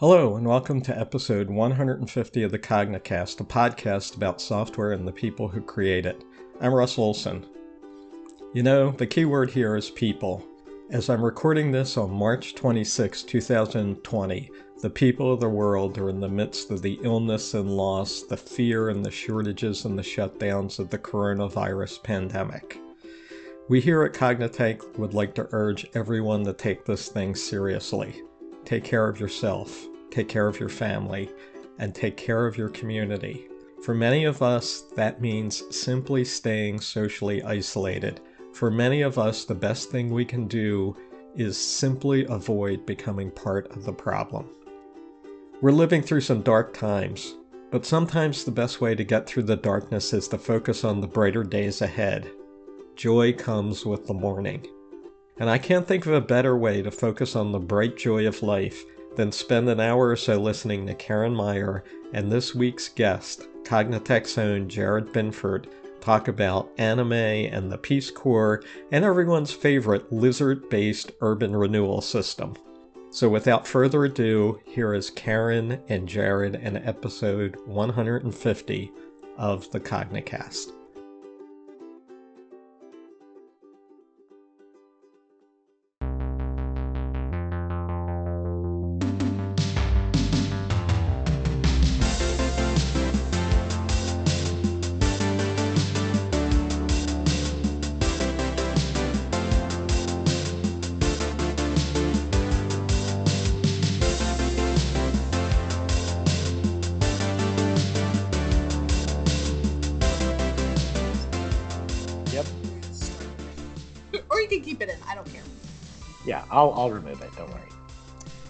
Hello, and welcome to episode 150 of the Cognicast, a podcast about software and the people who create it. I'm Russ Olsen. You know, the key word here is people. As I'm recording this on March 26, 2020, the people of the world are in the midst of the illness and loss, the fear and the shortages and the shutdowns of the coronavirus pandemic. We here at Cognitect would like to urge everyone to take this thing seriously. Take care of yourself take care of your family, and take care of your community. For many of us, that means simply staying socially isolated. For many of us, the best thing we can do is simply avoid becoming part of the problem. We're living through some dark times, but sometimes the best way to get through the darkness is to focus on the brighter days ahead. Joy comes with the morning. And I can't think of a better way to focus on the bright joy of life then spend an hour or so listening to Carin Meier and this week's guest, Cognitect's own Jaret Binford, talk about anime and the Peace Corps and everyone's favorite lizard based urban renewal system. So, without further ado, here is Karen and Jared in episode 150 of the Cognicast. I'll, I'll remove it. Don't worry.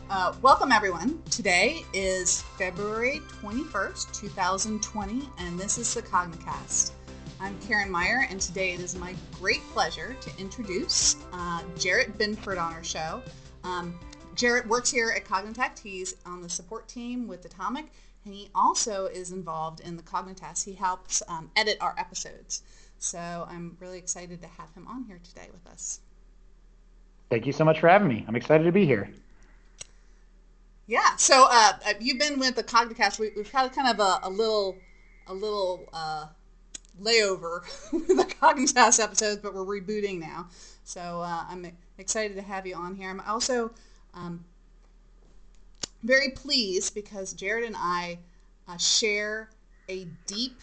Uh, welcome, everyone. Today is February 21st, 2020, and this is the Cognicast. I'm Carin Meier, and today it is my great pleasure to introduce uh, Jaret Binford on our show. Um, Jarrett works here at Cognitect. He's on the support team with Datomic, and he also is involved in the Cognicast. He helps um, edit our episodes. So I'm really excited to have him on here today with us. Thank you so much for having me. I'm excited to be here. Yeah. So uh, uh you've been with the Cognicast. We, have had kind of a, a little, a little uh, layover with the Cognicast episodes, but we're rebooting now. So uh, I'm excited to have you on here. I'm also um, very pleased because Jaret and I uh, share a deep,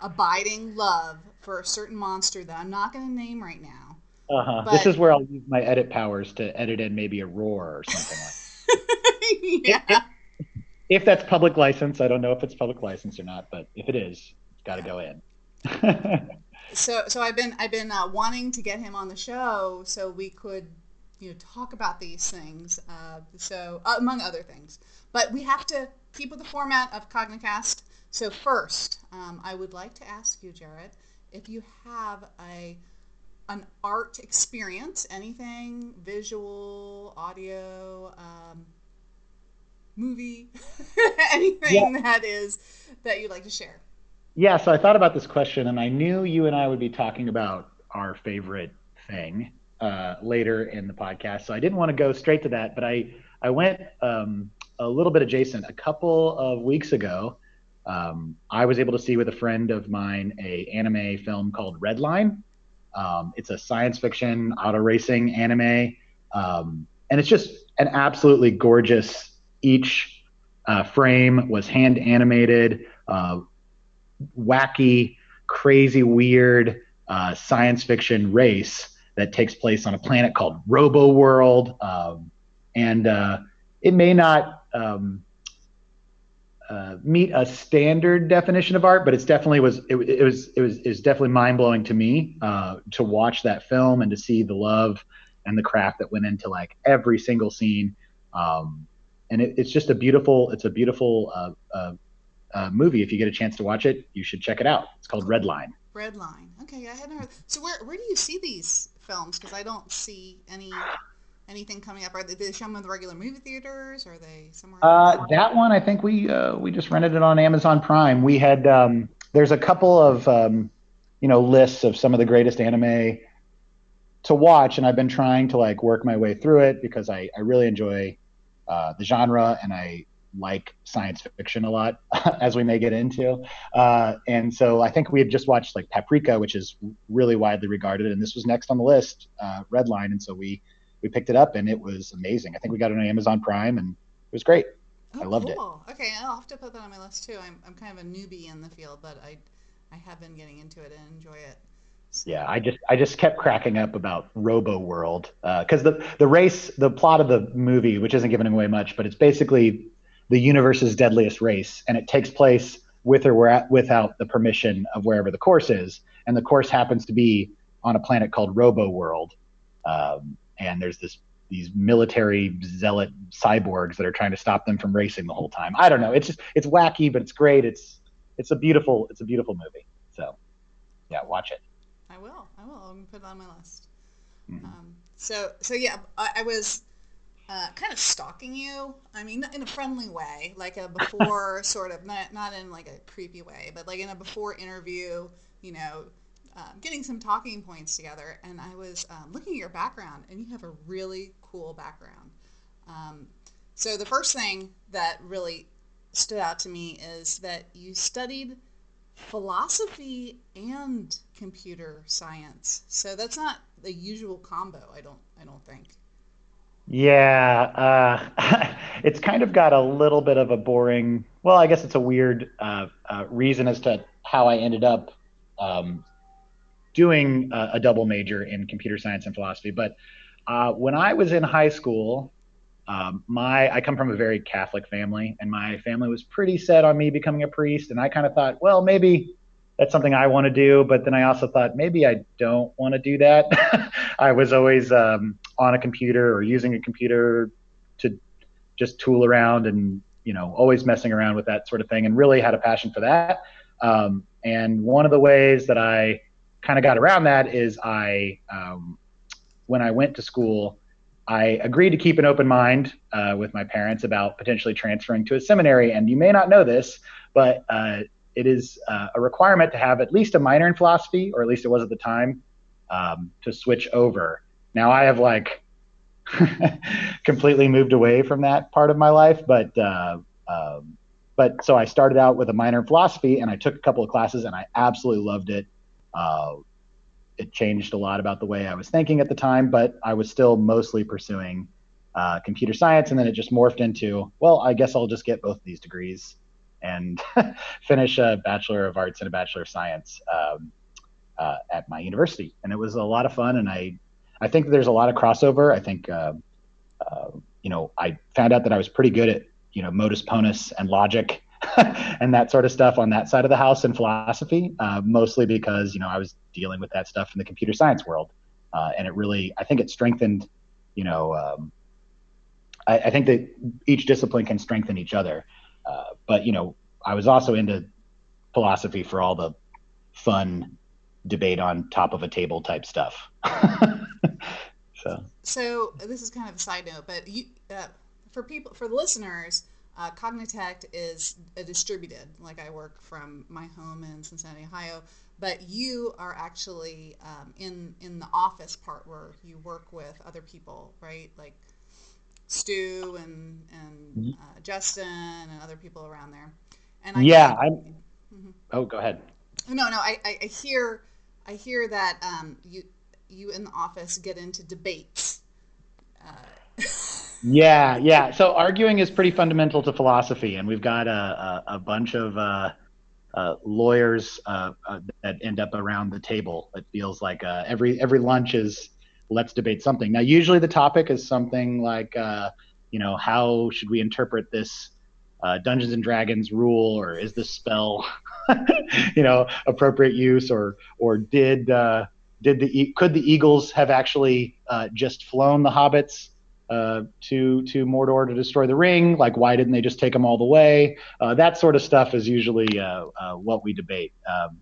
abiding love for a certain monster that I'm not going to name right now uh-huh. But... This is where I'll use my edit powers to edit in maybe a roar or something like. yeah. If, if, that's public license, I don't know if it's public license or not, but if it is, it's got to go in. so, so I've been I've been uh, wanting to get him on the show so we could you know talk about these things. Uh, so uh, among other things, but we have to keep with the format of Cognicast. So first, um, I would like to ask you, Jaret, if you have a an art experience, anything visual, audio, um, movie, anything yeah. that is that you'd like to share. Yeah, so I thought about this question, and I knew you and I would be talking about our favorite thing uh, later in the podcast. So I didn't want to go straight to that, but I I went um, a little bit adjacent. A couple of weeks ago, um, I was able to see with a friend of mine a anime film called Redline. Um, it's a science fiction auto racing anime, um, and it's just an absolutely gorgeous. Each uh, frame was hand animated, uh, wacky, crazy, weird uh, science fiction race that takes place on a planet called Robo World, um, and uh, it may not. Um, uh, meet a standard definition of art, but it's definitely was it, it was it was it was definitely mind blowing to me uh, to watch that film and to see the love and the craft that went into like every single scene. Um, and it, it's just a beautiful it's a beautiful uh, uh, uh, movie. If you get a chance to watch it, you should check it out. It's called Redline. Redline. Okay, I hadn't heard. So where where do you see these films? Because I don't see any anything coming up? Are they, they show them in the regular movie theaters? Or are they somewhere? Uh, that one, I think we uh, we just rented it on Amazon Prime. We had um, there's a couple of um, you know lists of some of the greatest anime to watch, and I've been trying to like work my way through it because I I really enjoy uh, the genre, and I like science fiction a lot, as we may get into. Uh, and so I think we had just watched like Paprika, which is really widely regarded, and this was next on the list, uh, Redline, and so we we picked it up, and it was amazing. I think we got it on Amazon Prime, and it was great. Oh, I loved cool. it. Okay, I'll have to put that on my list too. I'm I'm kind of a newbie in the field, but I I have been getting into it and enjoy it. So. Yeah, I just I just kept cracking up about Robo World because uh, the the race, the plot of the movie, which isn't giving away much, but it's basically the universe's deadliest race, and it takes place with or without the permission of wherever the course is, and the course happens to be on a planet called Robo World, um, and there's this these military zealot cyborgs that are trying to stop them from racing the whole time. I don't know. It's just it's wacky, but it's great. It's it's a beautiful it's a beautiful movie. So yeah, watch it. I will. I will. I'm gonna put it on my list. Mm-hmm. Um, so so yeah, I, I was uh, kind of stalking you. I mean, in a friendly way, like a before sort of not not in like a creepy way, but like in a before interview. You know, uh, getting some talking points together, and I was um, looking at your background, and you have a really cool background. Um, so the first thing that really stood out to me is that you studied philosophy and computer science. So that's not the usual combo. I don't. I don't think. Yeah, uh, it's kind of got a little bit of a boring. Well, I guess it's a weird uh, uh, reason as to how I ended up um, doing a, a, double major in computer science and philosophy. But uh, when I was in high school, um, my I come from a very Catholic family, and my family was pretty set on me becoming a priest. And I kind of thought, well, maybe that's something I want to do. But then I also thought maybe I don't want to do that. I was always um, on a computer or using a computer to just tool around and you know always messing around with that sort of thing, and really had a passion for that. Um, and one of the ways that I kind of got around that is I um, when I went to school I agreed to keep an open mind uh, with my parents about potentially transferring to a seminary. And you may not know this, but uh, it is uh, a requirement to have at least a minor in philosophy, or at least it was at the time, um, to switch over. Now I have like completely moved away from that part of my life, but uh, um, but so I started out with a minor in philosophy, and I took a couple of classes, and I absolutely loved it. Uh, it changed a lot about the way I was thinking at the time, but I was still mostly pursuing uh, computer science. And then it just morphed into, well, I guess I'll just get both of these degrees and finish a Bachelor of Arts and a Bachelor of Science um, uh, at my university. And it was a lot of fun. And I, I think there's a lot of crossover. I think, uh, uh you know, I found out that I was pretty good at, you know, modus ponens and logic and that sort of stuff on that side of the house in philosophy, uh, mostly because you know I was dealing with that stuff in the computer science world, uh, and it really I think it strengthened. You know, um, I, I, think that each discipline can strengthen each other, uh, but you know I was also into philosophy for all the fun debate on top of a table type stuff. so, so this is kind of a side note, but you, uh, for people, for the listeners, uh, Cognitect is a distributed, like I work from my home in Cincinnati, Ohio, but you are actually um, in in the office part where you work with other people, right? Like Stu and and mm-hmm. uh, Justin and other people around there. And I yeah, I'm. Mm-hmm. Oh, go ahead. No, no, I, I, I hear I hear that um, you you in the office get into debates. Uh, Yeah, yeah. So arguing is pretty fundamental to philosophy, and we've got a, a, a bunch of uh, uh, lawyers uh, uh that end up around the table. It feels like uh, every every lunch is let's debate something. Now, usually the topic is something like, uh, you know, how should we interpret this Dungeons and Dragons rule, or is this spell, you know, appropriate use, or or did did the could the Eagles have actually just flown the hobbits? Uh, to to Mordor to destroy the ring? Like, why didn't they just take them all the way? Uh, that sort of stuff is usually uh, uh what we debate. Um,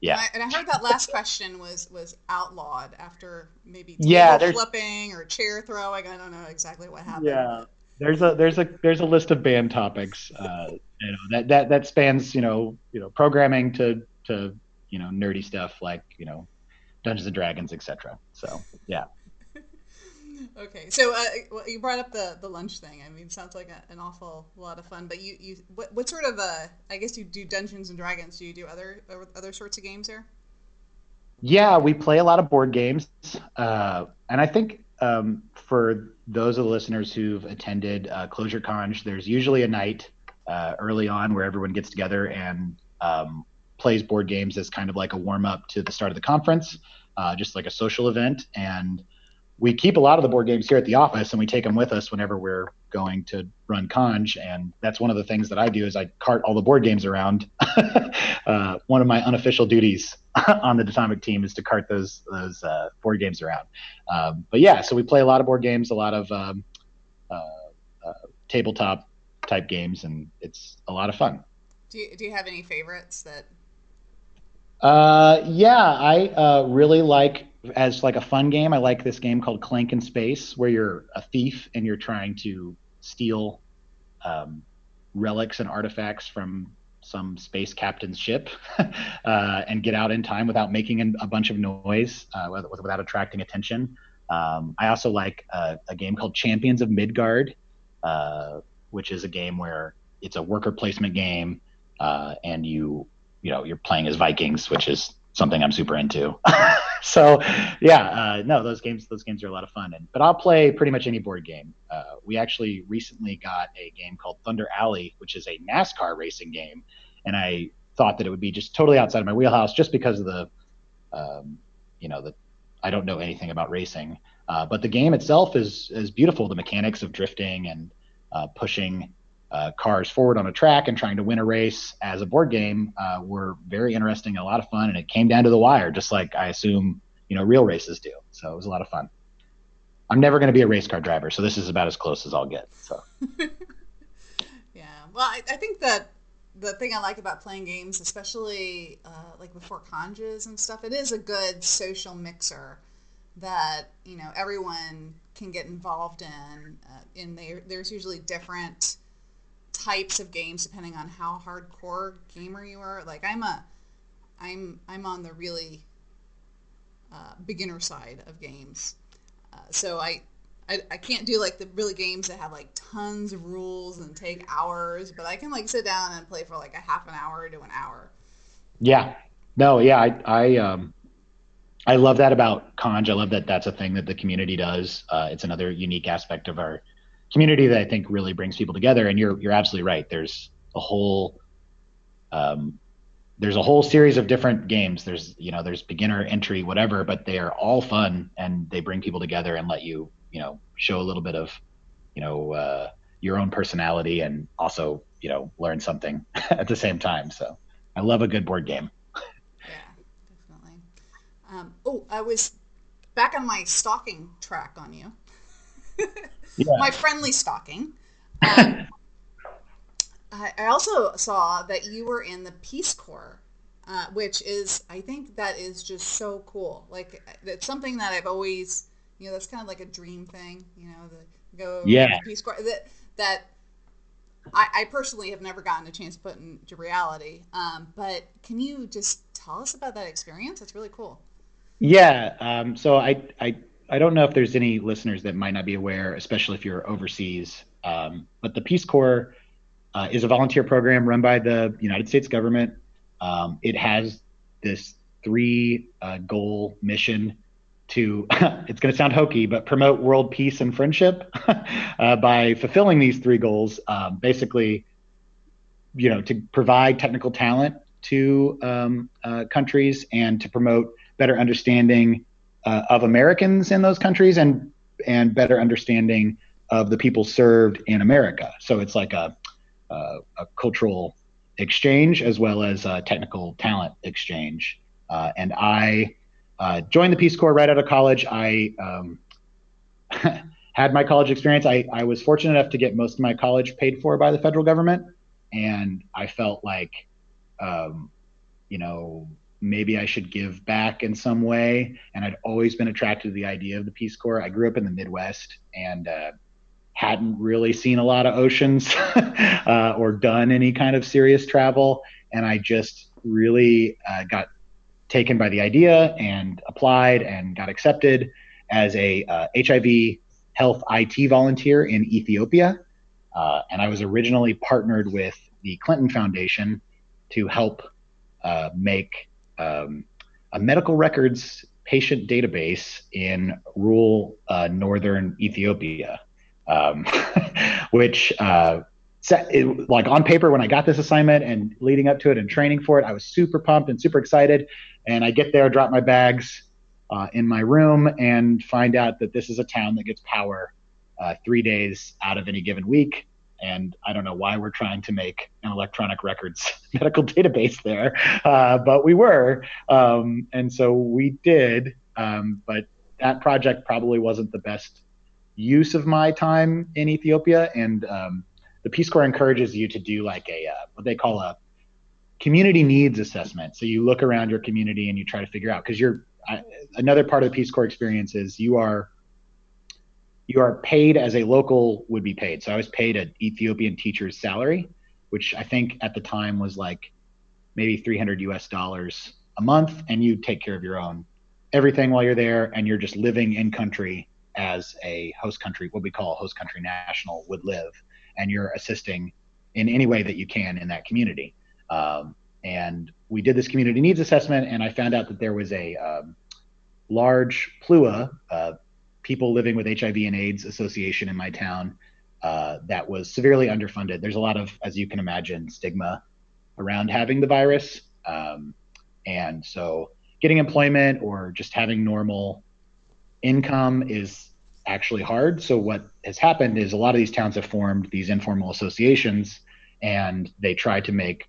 yeah, and I, heard that last question was was outlawed after maybe yeah, flipping or chair throwing. I don't know exactly what happened. Yeah, there's a there's a there's a list of banned topics. Uh, you know that that that spans you know you know programming to to you know nerdy stuff like you know Dungeons and Dragons, etc. So yeah. Okay, so uh, well, you brought up the the lunch thing. I mean, sounds like a, an awful lot of fun. But you you what, what sort of uh I guess you do Dungeons and Dragons. Do you do other other sorts of games here? Yeah, we play a lot of board games, uh, and I think um, for those of the listeners who've attended uh, Clojure Conj, there's usually a night uh, early on where everyone gets together and um, plays board games as kind of like a warm up to the start of the conference, uh, just like a social event. And we keep a lot of the board games here at the office and we take them with us whenever we're going to run conj. And that's one of the things that i do is i cart all the board games around. Uh, one of my unofficial duties on the Datomic team is to cart those those uh, board games around. Um, but yeah so we play a lot of board games a lot of um, uh, uh tabletop type games and it's a lot of fun. Do you, do you have any favorites that uh, yeah i uh, really like as like a fun game, I like this game called Clank in Space, where you're a thief and you're trying to steal um, relics and artifacts from some space captain's ship uh, and get out in time without making a bunch of noise, uh, without attracting attention. Um, I also like a, a, game called Champions of Midgard, uh, which is a game where it's a worker placement game, uh, and you you know you're playing as Vikings, which is something I'm super into. so yeah, uh, no, those games those games are a lot of fun. And but I'll play pretty much any board game. Uh, we actually recently got a game called Thunder Alley, which is a NASCAR racing game, and I thought that it would be just totally outside of my wheelhouse, just because of the, um, you know, the I don't know anything about racing. Uh, but the game itself is is beautiful. The mechanics of drifting and uh, pushing uh, cars forward on a track and trying to win a race as a board game uh, were very interesting, a lot of fun, and it came down to the wire, just like I assume you know real races do. So it was a lot of fun. I'm never going to be a race car driver, so this is about as close as I'll get. So. yeah, well, I, I, think that the thing I like about playing games, especially uh, like before conges and stuff, it is a good social mixer that you know everyone can get involved in. Uh, there, there's usually different types of games depending on how hardcore gamer you are. Like I'm a, I'm I'm on the really uh, beginner side of games, uh, so I, I I can't do like the really games that have like tons of rules and take hours, but I can like sit down and play for like a half an hour to an hour. Yeah, no, yeah, I I um. I love that about Conj. I love that that's a thing that the community does. Uh, it's another unique aspect of our community that I think really brings people together. And you're you're absolutely right. There's a whole um, there's a whole series of different games. There's you know there's beginner entry whatever, but they are all fun and they bring people together and let you you know show a little bit of you know uh, your own personality and also you know learn something at the same time. So I love a good board game. yeah, definitely. Um, oh, I was back on my stalking track on you. yeah. my friendly stalking. Um, I also saw that you were in the Peace Corps, uh, which is, I think that is just so cool. Like, it's something that I've always, you know, that's kind of like a dream thing, you know, the go yeah. the Peace Corps. That, that I, I, personally have never gotten a chance to put into reality. Um, but can you just tell us about that experience? It's really cool. Yeah. Um, so I, I I don't know if there's any listeners that might not be aware, especially if you're overseas. Um, but the Peace Corps uh, is a volunteer program run by the United States government. Um, it has this three uh, goal mission to, it's going to sound hokey, but promote world peace and friendship uh, by fulfilling these three goals. Um, basically, you know, to provide technical talent to um, uh, countries and to promote better understanding uh, of Americans in those countries and and better understanding of the people served in America. So it's like a a, a cultural exchange as well as a technical talent exchange. Uh, and I uh, joined the Peace Corps right out of college. I um, had my college experience. I, I was fortunate enough to get most of my college paid for by the federal government, and I felt like, um, you know, maybe I should give back in some way. And I'd always been attracted to the idea of the Peace Corps. I grew up in the Midwest and uh, hadn't really seen a lot of oceans uh, or done any kind of serious travel. And I just really uh, got taken by the idea and applied and got accepted as a HIV uh, health IT volunteer in Ethiopia. Uh, and I was originally partnered with the Clinton Foundation to help uh, make um, a medical records patient database in rural uh, northern Ethiopia, um, which uh, set, it, like on paper when I got this assignment and leading up to it and training for it, I was super pumped and super excited. And I get there, drop my bags uh, in my room, and find out that this is a town that gets power uh, three days out of any given week and I don't know why we're trying to make an electronic records medical database there, uh, but we were, um, and so we did. Um, but that project probably wasn't the best use of my time in Ethiopia, and um, the Peace Corps encourages you to do like a uh, what they call a community needs assessment. So you look around your community and you try to figure out because you're I, another part of the Peace Corps experience is you are you are paid as a local would be paid. So I was paid an Ethiopian teacher's salary, which I think at the time was like maybe 300 US dollars a month, and you take care of your own everything while you're there, and you're just living in country as a host country, what we call host country national would live, and you're assisting in any way that you can in that community. Um, and we did this community needs assessment, and I found out that there was a um, large PLUA, uh, people living with HIV and AIDS association in my town uh, that was severely underfunded. There's a lot of, as you can imagine, stigma around having the virus. Um, and so getting employment or just having normal income is actually hard. So what has happened is a lot of these towns have formed these informal associations and they try to make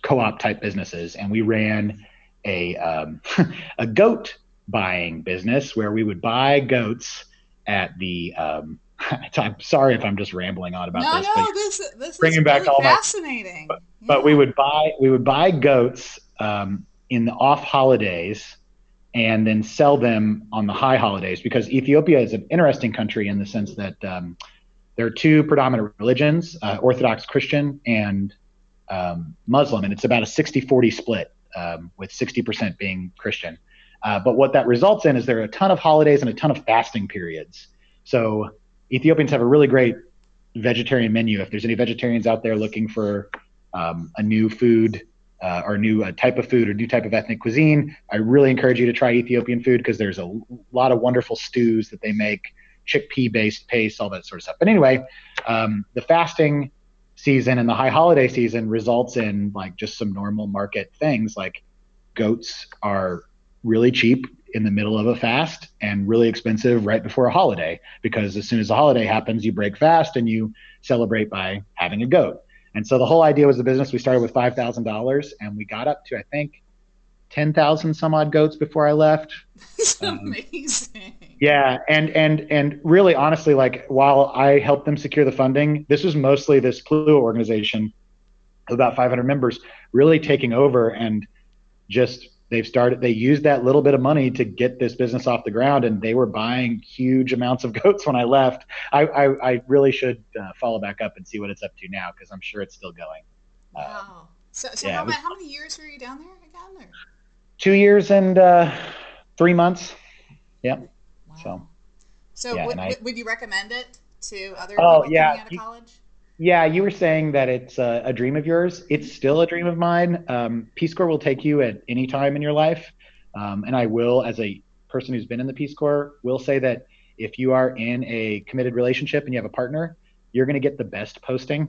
co-op type businesses. And we ran a, um, a goat buying business where we would buy goats at the. Um, I'm sorry if I'm just rambling on about no, this. No, this this bringing is back really all fascinating. My, but, yeah. but, we would buy we would buy goats um, in the off holidays and then sell them on the high holidays because Ethiopia is an interesting country in the sense that um, there are two predominant religions uh, Orthodox Christian and um, Muslim, and it's about a 60 40 split, um, with 60% being Christian. Uh, but what that results in is there are a ton of holidays and a ton of fasting periods. So Ethiopians have a really great vegetarian menu. If there's any vegetarians out there looking for um, a new food uh, or new uh, type of food or new type of ethnic cuisine, I really encourage you to try Ethiopian food because there's a lot of wonderful stews that they make, chickpea-based paste, all that sort of stuff. But anyway, um, the fasting season and the high holiday season results in like just some normal market things like goats are really cheap in the middle of a fast and really expensive right before a holiday because as soon as the holiday happens you break fast and you celebrate by having a goat. And so the whole idea was the business. We started with $5000 and we got up to i think 10,000 some odd goats before i left. Um, amazing. yeah and and and really honestly like while i helped them secure the funding this was mostly this PLUA organization of about 500 members really taking over and just they've started they used that little bit of money to get this business off the ground and they were buying huge amounts of goats when i left. I i, I really should uh, follow back up and see what it's up to now because i'm sure it's still going. Wow. Um, so, so yeah, how, was, how, many years were you down there again or? two years and uh, three months. Yeah wow. so so yeah, would, I, would you recommend it to other oh, people yeah, coming out of college yeah, you were saying that it's a, a, dream of yours. It's still a dream of mine. Um, Peace Corps will take you at any time in your life, um, and I will, as a person who's been in the Peace Corps, will say that if you are in a committed relationship and you have a partner, you're going to get the best posting.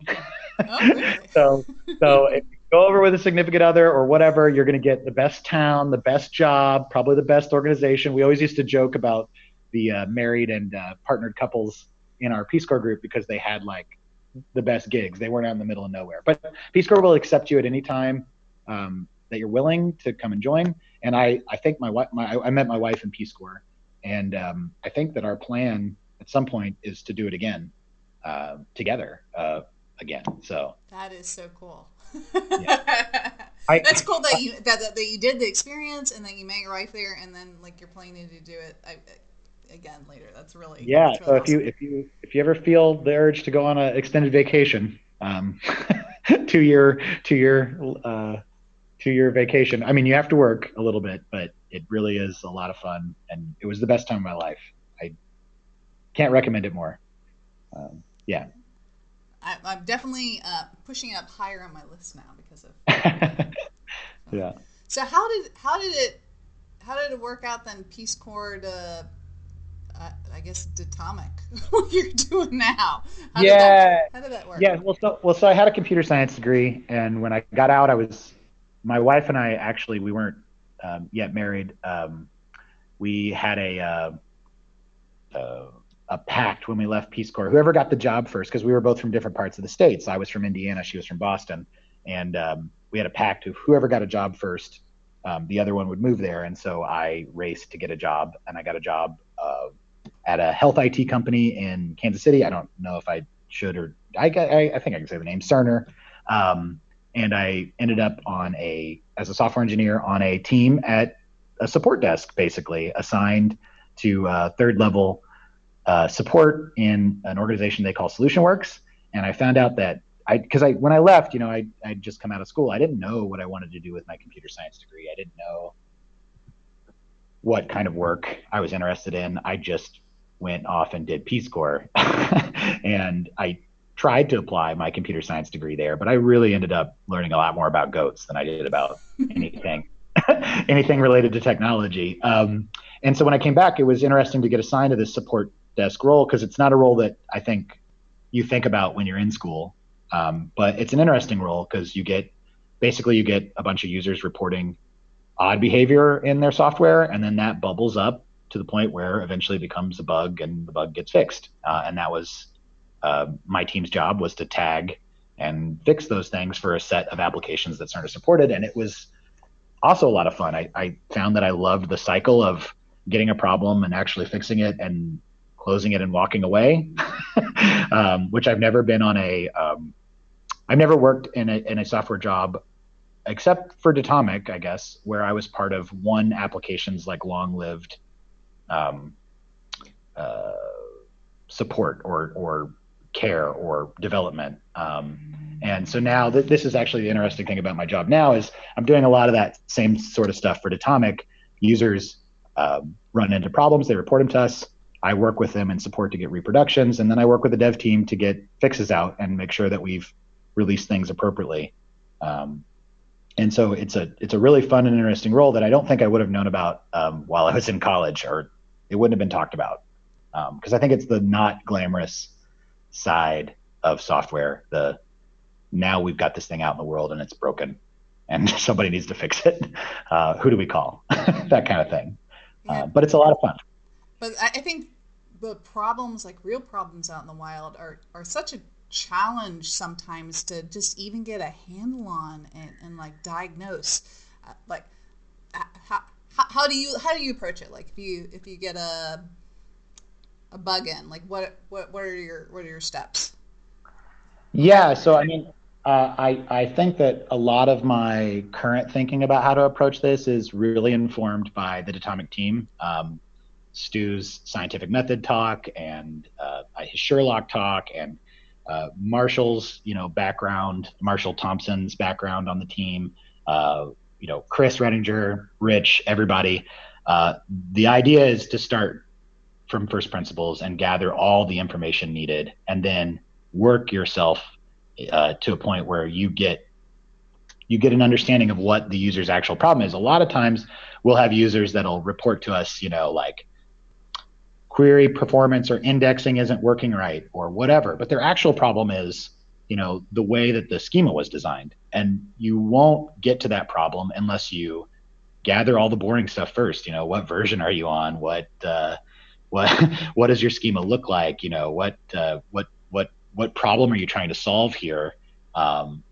Oh, really? so, so if you go over with a significant other or whatever, you're going to get the best town, the best job, probably the best organization. We always used to joke about the uh, married and uh, partnered couples in our Peace Corps group because they had like the best gigs. They weren't out in the middle of nowhere. But Peace Corps will accept you at any time um, that you're willing to come and join. And I, I think my wife, my, I met my wife in Peace Corps, and um, I think that our plan at some point is to do it again uh, together uh, again. So that is so cool. yeah. I, That's cool that you that, that, you did the experience and that you met your wife there, and then like you're planning to do it. I, again later. That's really yeah. So if you if you if you ever feel the urge to go on an extended vacation, um, two year two year uh, two year vacation. I mean, you have to work a little bit, but it really is a lot of fun, and it was the best time of my life. I can't recommend it more. Um, yeah. I, am definitely uh, pushing it up higher on my list now because of. yeah. So how did how did it how did it work out then? Peace Corps to uh, I guess Datomic, what you're doing now. How yeah. Did that, how did that work? Yeah. Well, so well, so I had a computer science degree, and when I got out, I was my wife and I actually we weren't um, yet married. Um, we had a uh, uh, a pact when we left Peace Corps. Whoever got the job first, because we were both from different parts of the states. I was from Indiana, she was from Boston, and um, we had a pact of whoever got a job first, um, the other one would move there. And so I raced to get a job, and I got a job uh, at a health IT company in Kansas City. I don't know if I should or I, I, I think I can say the name Cerner. Um, and I ended up on a as a software engineer on a team at a support desk, basically assigned to uh, third level uh, support in an organization they call SolutionWorks. And I found out that I because I when I left, you know, I I'd just come out of school. I didn't know what I wanted to do with my computer science degree. I didn't know what kind of work I was interested in. I just went off and did Peace Corps, and I tried to apply my computer science degree there, but I really ended up learning a lot more about goats than I did about anything anything related to technology. Um, and so when I came back, it was interesting to get assigned to this support desk role because it's not a role that I think you think about when you're in school. Um, but it's an interesting role because you get basically you get a bunch of users reporting odd behavior in their software, and then that bubbles up to the point where eventually it becomes a bug and the bug gets fixed. Uh, and that was uh, my team's job was to tag and fix those things for a set of applications that Cerner supported. And it was also a lot of fun. I, I found that I loved the cycle of getting a problem and actually fixing it and closing it and walking away, um, which I've never been on a. Um, I've never worked in a in a software job, except for Datomic, I guess, where I was part of one application's like long lived um, uh, support or or care or development. Um, and so now th- this is actually the interesting thing about my job now is I'm doing a lot of that same sort of stuff for Datomic. Users uh, run into problems, they report them to us. I work with them and support to get reproductions, and then I work with the dev team to get fixes out and make sure that we've released things appropriately. Um, and so it's a it's a really fun and interesting role that I don't think I would have known about um, while I was in college, or it wouldn't have been talked about because um, I think it's the not glamorous side of software. The now we've got this thing out in the world and it's broken, and somebody needs to fix it. Uh, who do we call? that kind of thing. Yeah. Uh, but it's a lot of fun. But I think the problems, like real problems out in the wild, are are such a challenge sometimes to just even get a handle on and, and like diagnose. Uh, like, how, how, how do you how do you approach it? Like, if you if you get a a bug in, like what what what are your what are your steps? Yeah, so I mean, uh, I I think that a lot of my current thinking about how to approach this is really informed by the Datomic team. Um, Stu's scientific method talk and uh, his Sherlock talk and uh, Marshall's you know background, Marshall Thompson's background on the team. Uh, you know, Chris Redinger, Rich, everybody. Uh, the idea is to start from first principles and gather all the information needed, and then work yourself uh, to a point where you get you get an understanding of what the user's actual problem is. A lot of times, we'll have users that'll report to us, you know, like query performance or indexing isn't working right or whatever. But their actual problem is, you know, the way that the schema was designed. And you won't get to that problem unless you gather all the boring stuff first. You know, what version are you on? What uh, what what does your schema look like? You know, what uh, what what what problem are you trying to solve here? Um,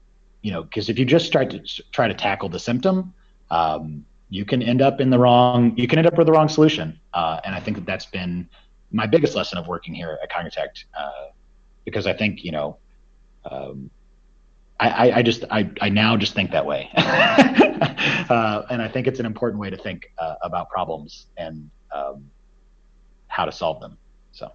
you know, because if you just start to try to tackle the symptom, um, you can end up in the wrong you can end up with the wrong solution. Uh, and i think that that's been my biggest lesson of working here at cognitect uh, because i think you know um, I, I, just I, I now just think that way. Uh, and i think it's an important way to think uh, about problems and um, how to solve them. So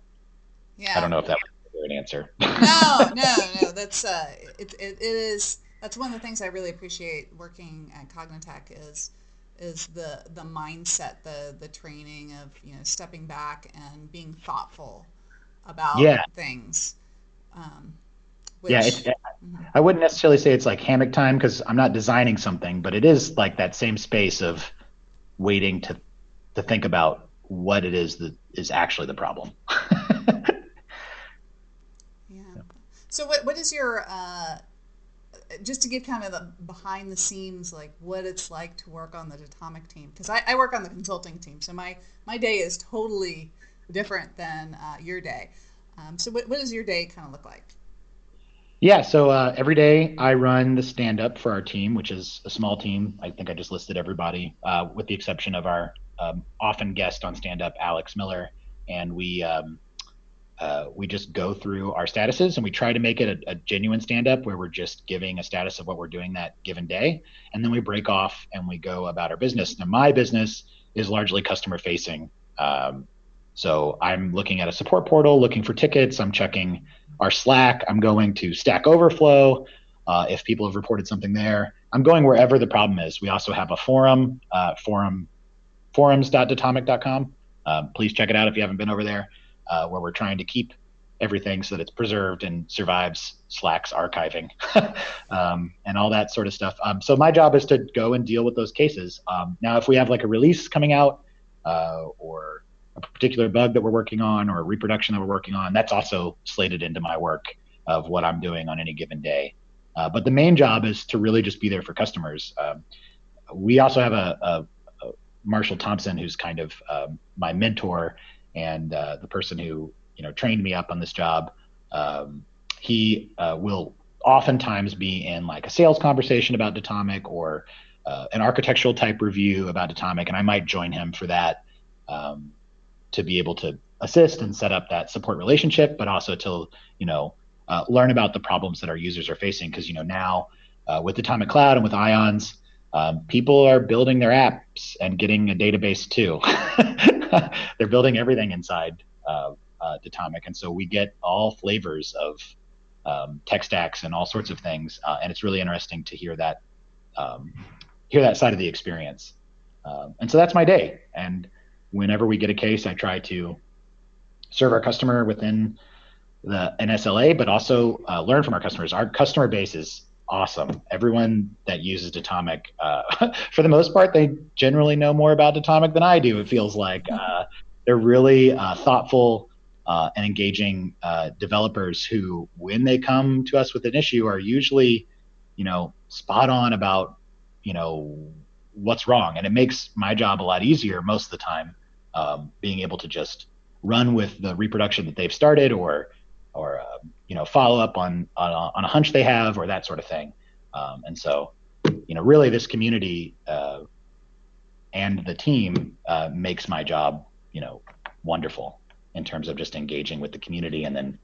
yeah. I don't know if that was an answer. No no no that's uh it, it, it is that's one of the things i really appreciate working at cognitect is is the the mindset, the the training of you know stepping back and being thoughtful about Yeah. things. Um, which, yeah, it's, Mhm. I wouldn't necessarily say it's like hammock time because I'm not designing something, but it is like that same space of waiting to to think about what it is that is actually the problem. Yeah. So what what is your uh, just to give kind of the behind the scenes like what it's like to work on the Datomic team because I, I work on the consulting team so my my day is totally different than uh, your day. Um, so what what does your day kind of look like? Yeah, so uh, every day I run the stand up for our team, which is a small team. I think I just listed everybody, uh, with the exception of our um, often guest on stand up, Alex Miller. And we um, uh, we just go through our statuses and we try to make it a, a genuine stand up where we're just giving a status of what we're doing that given day. And then we break off and we go about our business. Now, my business is largely customer facing. Um, so I'm looking at a support portal, looking for tickets. I'm checking our Slack. I'm going to Stack Overflow uh, if people have reported something there. I'm going wherever the problem is. We also have a forum, uh, forum forums.datomic.com. Um, please check it out if you haven't been over there, uh, where we're trying to keep everything so that it's preserved and survives Slack's archiving um, and all that sort of stuff. Um, so my job is to go and deal with those cases. Um, now, if we have like a release coming out uh, or a particular bug that we're working on or a reproduction that we're working on, that's also slated into my work of what I'm doing on any given day. Uh, but the main job is to really just be there for customers. Um, we also have a, a, a, Marshall Thompson, who's kind of um, my mentor and uh, the person who you know trained me up on this job. Um, he uh, will oftentimes be in like a sales conversation about Datomic or uh, an architectural type review about Datomic, and I might join him for that um, to be able to assist and set up that support relationship, but also to you know uh, learn about the problems that our users are facing. Because you know now uh, with Datomic Cloud and with Ions, um, people are building their apps and getting a database too. They're building everything inside uh, uh, Datomic, and so we get all flavors of um, tech stacks and all sorts of things. Uh, and it's really interesting to hear that um, hear that side of the experience. Um, and so that's my day. And whenever we get a case, I try to serve our customer within the an SLA, but also uh, learn from our customers. Our customer base is awesome. Everyone that uses Datomic, uh, for the most part, they generally know more about Datomic than I do. It feels like uh, they're really uh, thoughtful uh, and engaging uh, developers who, when they come to us with an issue, are usually, you know, spot on about, you know, what's wrong, and it makes my job a lot easier most of the time, um, being able to just run with the reproduction that they've started or or uh, you know follow up on, on on a hunch they have or that sort of thing. Um, and so, you know, really this community uh, and the team uh, makes my job you know wonderful in terms of just engaging with the community and then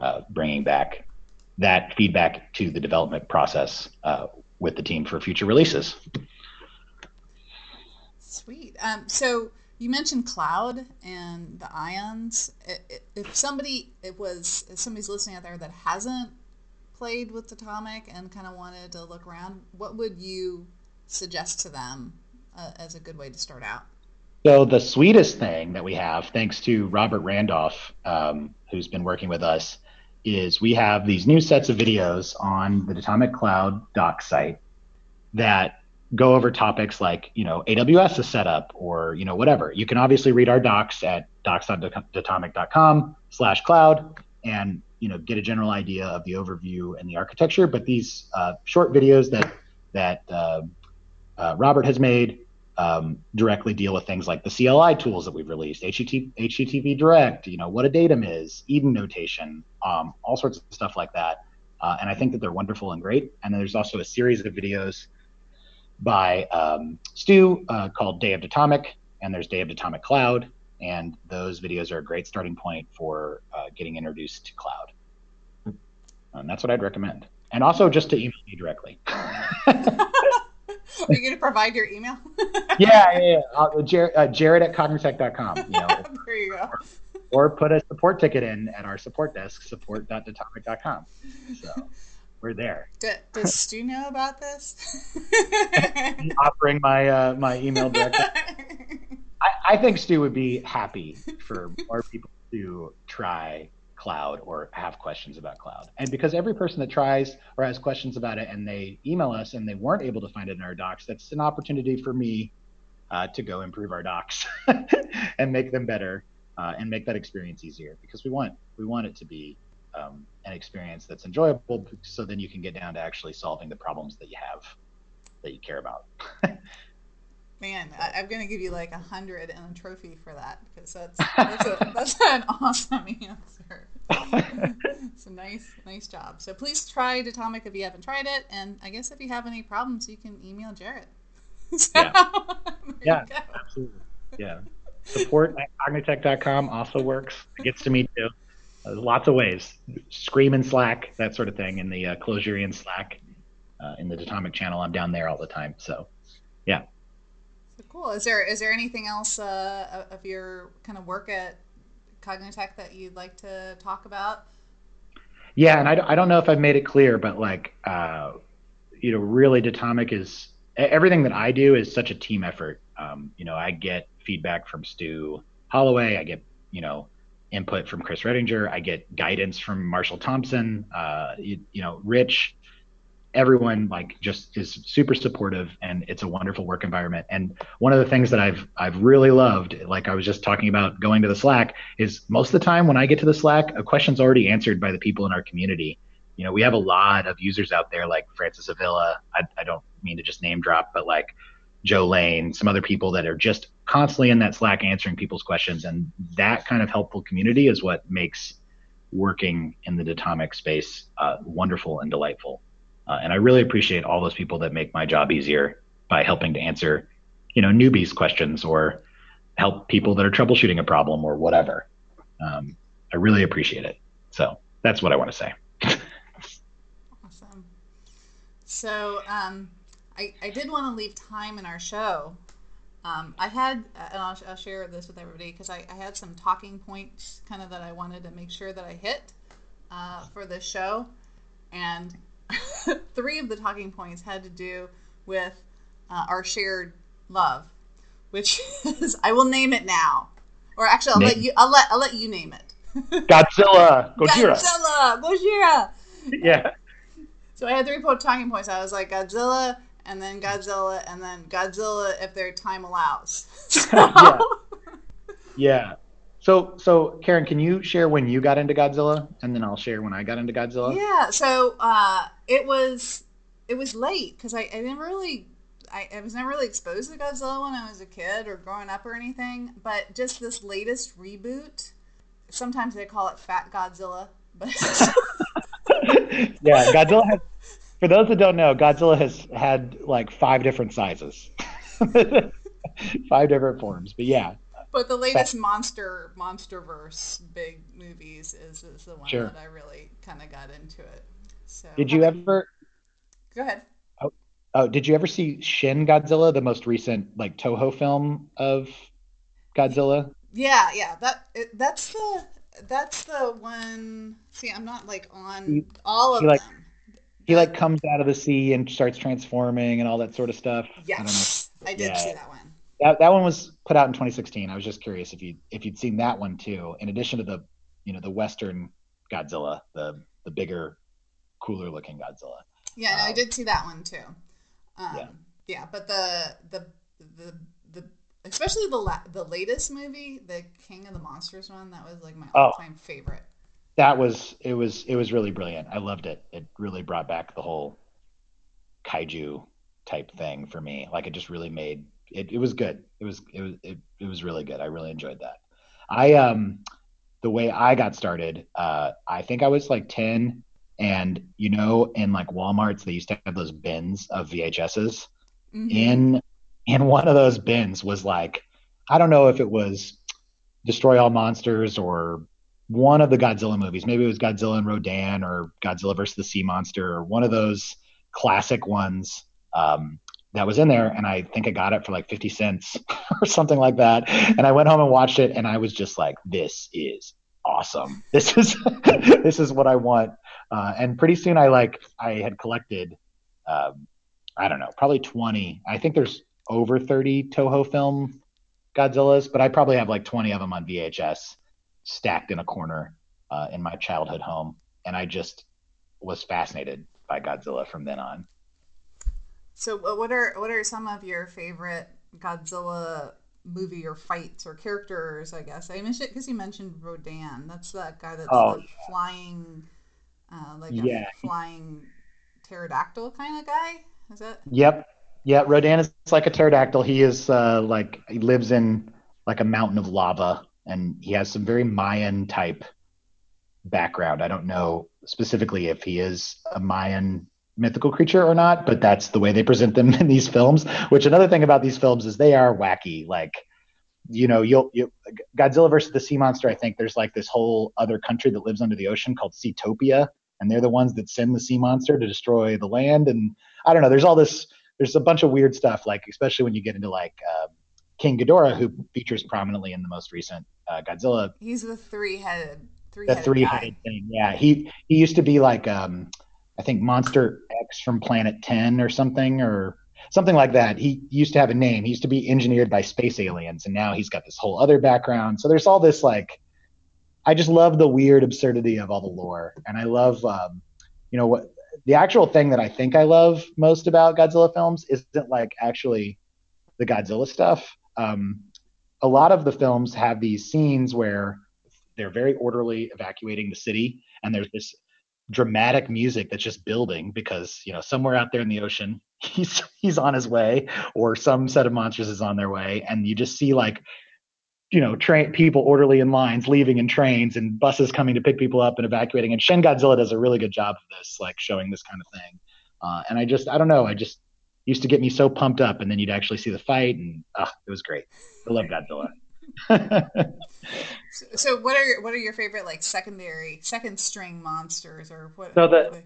uh, bringing back that feedback to the development process uh, with the team for future releases. Sweet. Um, so you mentioned cloud and the ions. If somebody it was if somebody's listening out there that hasn't played with Datomic and kind of wanted to look around, what would you suggest to them uh, as a good way to start out? So the sweetest thing that we have, thanks to Robert Randolph, um, who's been working with us, is we have these new sets of videos on the Datomic Cloud doc site that go over topics like you know AWS is set up or you know whatever. You can obviously read our docs at docs.datomic.com slash cloud and you know get a general idea of the overview and the architecture. But these uh, short videos that that uh, uh, Robert has made um, directly deal with things like the CLI tools that we've released, HTTP, HTTP Direct, you know what a datum is, EDN notation, um, all sorts of stuff like that. Uh, and I think that they're wonderful and great. And then there's also a series of videos by um, Stu uh, called Day of Datomic, and there's Day of Datomic Cloud, and those videos are a great starting point for uh, getting introduced to cloud. And that's what I'd recommend. And also just to email me directly. Are you going to provide your email? yeah, yeah, yeah. Uh, Jaret, uh, Jaret at cognitect.com. You know, there you go. Or, or, put a support ticket in at our support desk, support.datomic.com. So we're there. D- does Stu know about this? offering my uh, my email directly. I, I think Stu would be happy for more people to try cloud or have questions about cloud. And because every person that tries or has questions about it and they email us and they weren't able to find it in our docs, that's an opportunity for me uh, to go improve our docs and make them better uh, and make that experience easier because we want we want it to be um, an experience that's enjoyable so then you can get down to actually solving the problems that you have that you care about. Man, I, am gonna give you like a hundred and a trophy for that because that's that's, a, that's an awesome answer. it's a nice nice job. So please try Datomic if you haven't tried it, and I guess if you have any problems, you can email Jaret. so, yeah, yeah absolutely. Yeah, support at cognitect.com also works. It gets to me too. There's lots of ways. Scream in Slack, that sort of thing, in the uh, Clojurians Slack, uh, in the Datomic channel. I'm down there all the time. So, yeah. So cool. Is there is there anything else uh, of your kind of work at Cognitect that you'd like to talk about? Yeah, and I, I don't know if I've made it clear, but like, uh, you know, really, Datomic is everything that I do is such a team effort. Um, you know, I get feedback from Stu Holloway. I get, you know, input from Chris Redinger. I get guidance from Marshall Thompson. Uh, you, you, know, Rich. Everyone like just is super supportive, and it's a wonderful work environment. And one of the things that I've I've really loved, like I was just talking about going to the Slack, is most of the time when I get to the Slack, a question's already answered by the people in our community. You know, we have a lot of users out there like Francis Avila. I, I don't mean to just name drop, but like Joe Lane, some other people that are just constantly in that Slack answering people's questions. And that kind of helpful community is what makes working in the Datomic space uh, wonderful and delightful. Uh, and I really appreciate all those people that make my job easier by helping to answer, you know, newbies questions or help people that are troubleshooting a problem or whatever. Um, I really appreciate it. So that's what I want to say. awesome. So, um, I, I did want to leave time in our show. Um, I had, and I'll, I'll, share this with everybody because I, I, had some talking points kind of that I wanted to make sure that I hit uh, for this show. And three of the talking points had to do with uh, our shared love, which is, I will name it now. Or actually, I'll name. let you. I'll let I'll let you name it. Godzilla, Gojira. Godzilla, Gojira. Yeah. So I had three talking points. I was like Godzilla, and then Godzilla, and then Godzilla if their time allows. So. yeah. yeah. So, so Carin, can you share when you got into Godzilla, and then I'll share when I got into Godzilla? Yeah. So uh, it was it was late because I, I didn't really I, I was never really exposed to Godzilla when I was a kid or growing up or anything. But just this latest reboot, sometimes they call it Fat Godzilla, but yeah, Godzilla has for those that don't know, Godzilla has had like five different sizes, five different forms. But yeah. But the latest that, monster MonsterVerse big movies is, is the one sure. that I really kind of got into it. So did you ever? Go ahead. Oh, oh, did you ever see Shin Godzilla, the most recent like Toho film of Godzilla? Yeah, yeah. That that's the that's the one. See, I'm not like on all of like, them he like comes out of the sea and starts transforming and all that sort of stuff. Yes, I, I did yeah. see that one. That that one was put out in 2016. I was just curious if you if you'd seen that one too, in addition to the you know the Western Godzilla, the the bigger, cooler looking Godzilla. Yeah, um, no, I um, did see that one too. Um, yeah, yeah, but the the the the especially the la- the latest movie, the King of the Monsters one, that was like my all time oh. favorite that was it was it was really brilliant. I loved it. It really brought back the whole kaiju type thing for me. Like it just really made it. It was good. It was it was it, it was really good. I really enjoyed that. I um the way I got started, uh, I think I was like ten, and you know, in like WalMarts, they used to have those bins of VHSs. Mm-hmm. In in one of those bins was like, I don't know if it was Destroy All Monsters or one of the Godzilla movies. Maybe it was Godzilla and Rodan or Godzilla versus the Sea Monster or one of those classic ones um, that was in there. And I think I got it for like 50 cents or something like that. And I went home and watched it and I was just like, this is awesome. This is, this is what I want. Uh, and pretty soon I like, I had collected, um, I don't know, probably 20. I think there's over 30 Toho film Godzillas, but I probably have like 20 of them on VHS stacked in a corner uh, in my childhood home, and I just was fascinated by Godzilla from then on. So, what are what are some of your favorite Godzilla movie or fights or characters? I guess I mentioned because you mentioned Rodan. That's that guy that's Oh, the flying, uh, like Yeah. a flying pterodactyl kind of guy. Is it? Yep. Yeah, Rodan is like a pterodactyl. He is uh, like he lives in like a mountain of lava, and he has some very Mayan type background. I don't know specifically if he is a Mayan mythical creature or not, but that's the way they present them in these films. Which another thing about these films is they are wacky. Like, you know, you'll you Godzilla versus the sea monster. I think there's like this whole other country that lives under the ocean called Seatopia, and they're the ones that send the sea monster to destroy the land. And I don't know. There's all this. There's a bunch of weird stuff, like especially when you get into like uh, King Ghidorah, who features prominently in the most recent uh, Godzilla He's the three-headed, three-headed, three-headed guy. thing. Yeah, he he used to be like um, I think Monster X from Planet Ten or something or something like that. He used to have a name. He used to be engineered by space aliens, and now he's got this whole other background. So there's all this like, I just love the weird absurdity of all the lore, and I love, um, you know, what the actual thing that I think I love most about Godzilla films isn't like actually the Godzilla stuff. Um, a lot of the films have these scenes where they're very orderly evacuating the city and there's this dramatic music that's just building because you know somewhere out there in the ocean he's he's on his way or some set of monsters is on their way and you just see like you know train people orderly in lines leaving in trains and buses coming to pick people up and evacuating and Shin Godzilla does a really good job of this like showing this kind of thing. Uh, and I just I don't know I just used to get me so pumped up and then you'd actually see the fight and uh, it was great I love Godzilla So, so what are your, what are your favorite like secondary second string monsters or what? So the- what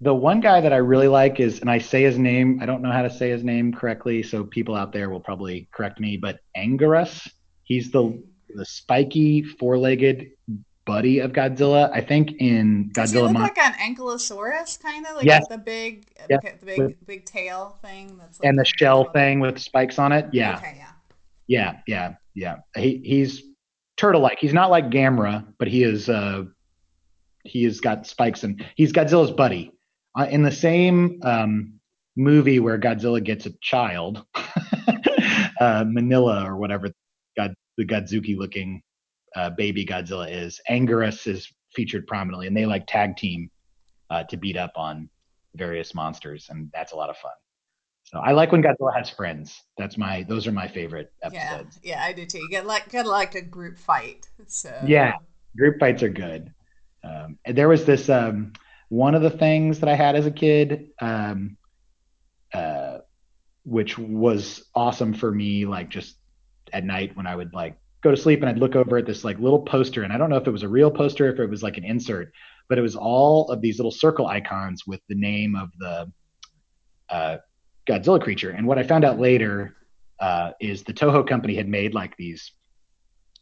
The one guy that I really like is, and I say his name, I don't know how to say his name correctly, so people out there will probably correct me, but Anguirus. He's the the spiky four-legged buddy of Godzilla. I think in Does he Godzilla look Mon- like an ankylosaurus kind of like Yes. the big Yes. the big With- big tail thing that's like and the shell thing with spikes on it. Yeah, Okay, yeah. yeah, yeah, yeah. He he's turtle-like. He's not like Gamera, but he is uh he has got spikes and he's Godzilla's buddy. Uh, in the same um, movie where Godzilla gets a child, uh, Minilla or whatever God, the Godzooky looking uh, baby Godzilla is, Anguirus is featured prominently, and they like tag team uh, to beat up on various monsters, and that's a lot of fun. So I like when Godzilla has friends. That's my those are my favorite Yeah, episodes. yeah, I do too. You get like get like a group fight. So Yeah. Group fights are good. Um, and there was this um, one of the things that I had as a kid, um, uh, which was awesome for me. Like just at night when I would like go to sleep and I'd look over at this like little poster, and I don't know if it was a real poster, if it was like an insert, but it was all of these little circle icons with the name of the uh, Godzilla creature. And what I found out later uh, is the Toho company had made like these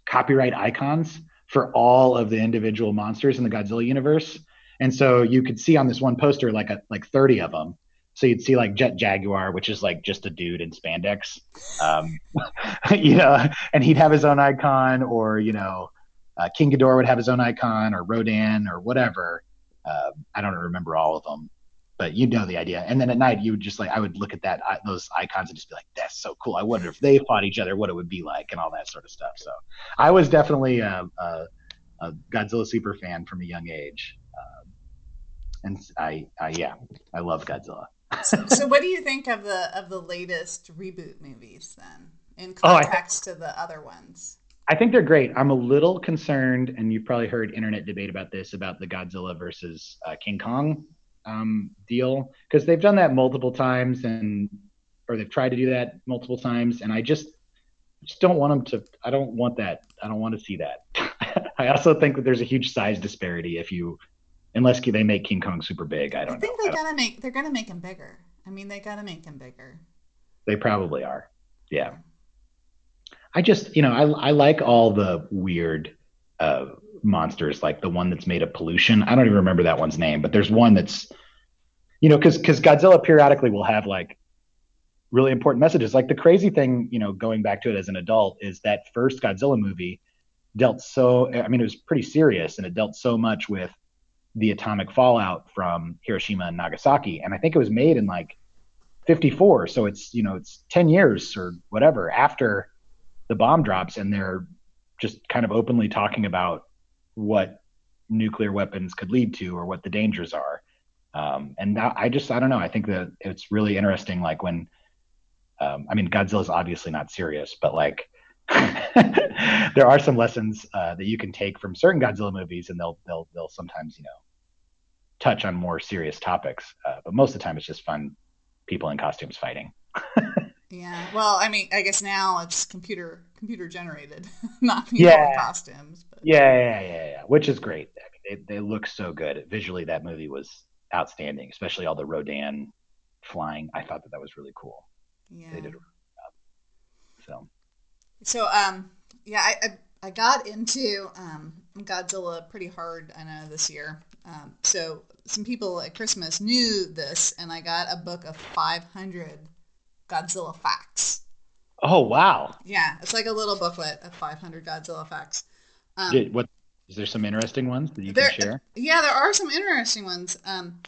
copyright icons for all of the individual monsters in the Godzilla universe. And so you could see on this one poster like a like 30 of them. So you'd see like Jet Jaguar, which is like just a dude in spandex, um, you know, and he'd have his own icon, or you know, uh, King Ghidorah would have his own icon, or Rodan, or whatever. Uh, I don't remember all of them, but you know the idea. And then at night, you would just like I would look at that uh, those icons and just be like, "That's so cool! I wonder if they fought each other, what it would be like, and all that sort of stuff." So I was definitely a, a, a Godzilla super fan from a young age, um, and I, I yeah, I love Godzilla. So, so what do you think of the of the latest reboot movies then, in Oh, I- context to the other ones? I think they're great. I'm a little concerned, and you've probably heard internet debate about this about the Godzilla versus uh, King Kong um, deal because they've done that multiple times, and or they've tried to do that multiple times, and I just just don't want them to. I don't want that. I don't want to see that. I also think that there's a huge size disparity if you, unless they make King Kong super big. I I don't think know. They gotta make they're gonna make him bigger. I mean, they gotta make him bigger. They probably are. Yeah. I just, you know, I I like all the weird uh monsters, like the one that's made of pollution. I don't even remember that one's name, but there's one that's you know, because because Godzilla periodically will have like really important messages. Like the crazy thing, you know, going back to it as an adult is that first Godzilla movie dealt so I mean it was pretty serious and it dealt so much with the atomic fallout from Hiroshima and Nagasaki. And I think it was made in like 54 so it's you know it's 10 years or whatever after the bomb drops and they're just kind of openly talking about what nuclear weapons could lead to or what the dangers are. Um, and that, I just I don't know. I think that it's really interesting like when um, I mean Godzilla's obviously not serious but like there are some lessons uh, that you can take from certain Godzilla movies, and they'll they'll they'll sometimes you know touch on more serious topics. Uh, but most of the time, it's just fun people in costumes fighting. yeah, well, I mean, I guess now it's computer computer generated, not people yeah. in costumes. But. Yeah, yeah, yeah, yeah, which is great. I mean, they they look so good visually. That movie was outstanding, especially all the Rodan flying. I thought that that was really cool. Yeah, they did a really job. So. So um yeah, I I, I got into um Godzilla pretty hard I know this year. Um, so some people at Christmas knew this, and I got a book of 500 Godzilla facts. Oh wow! Yeah, it's like a little booklet of 500 Godzilla facts. Um, Did, what is there some interesting ones that you there, can share? Yeah, there are some interesting ones. Um,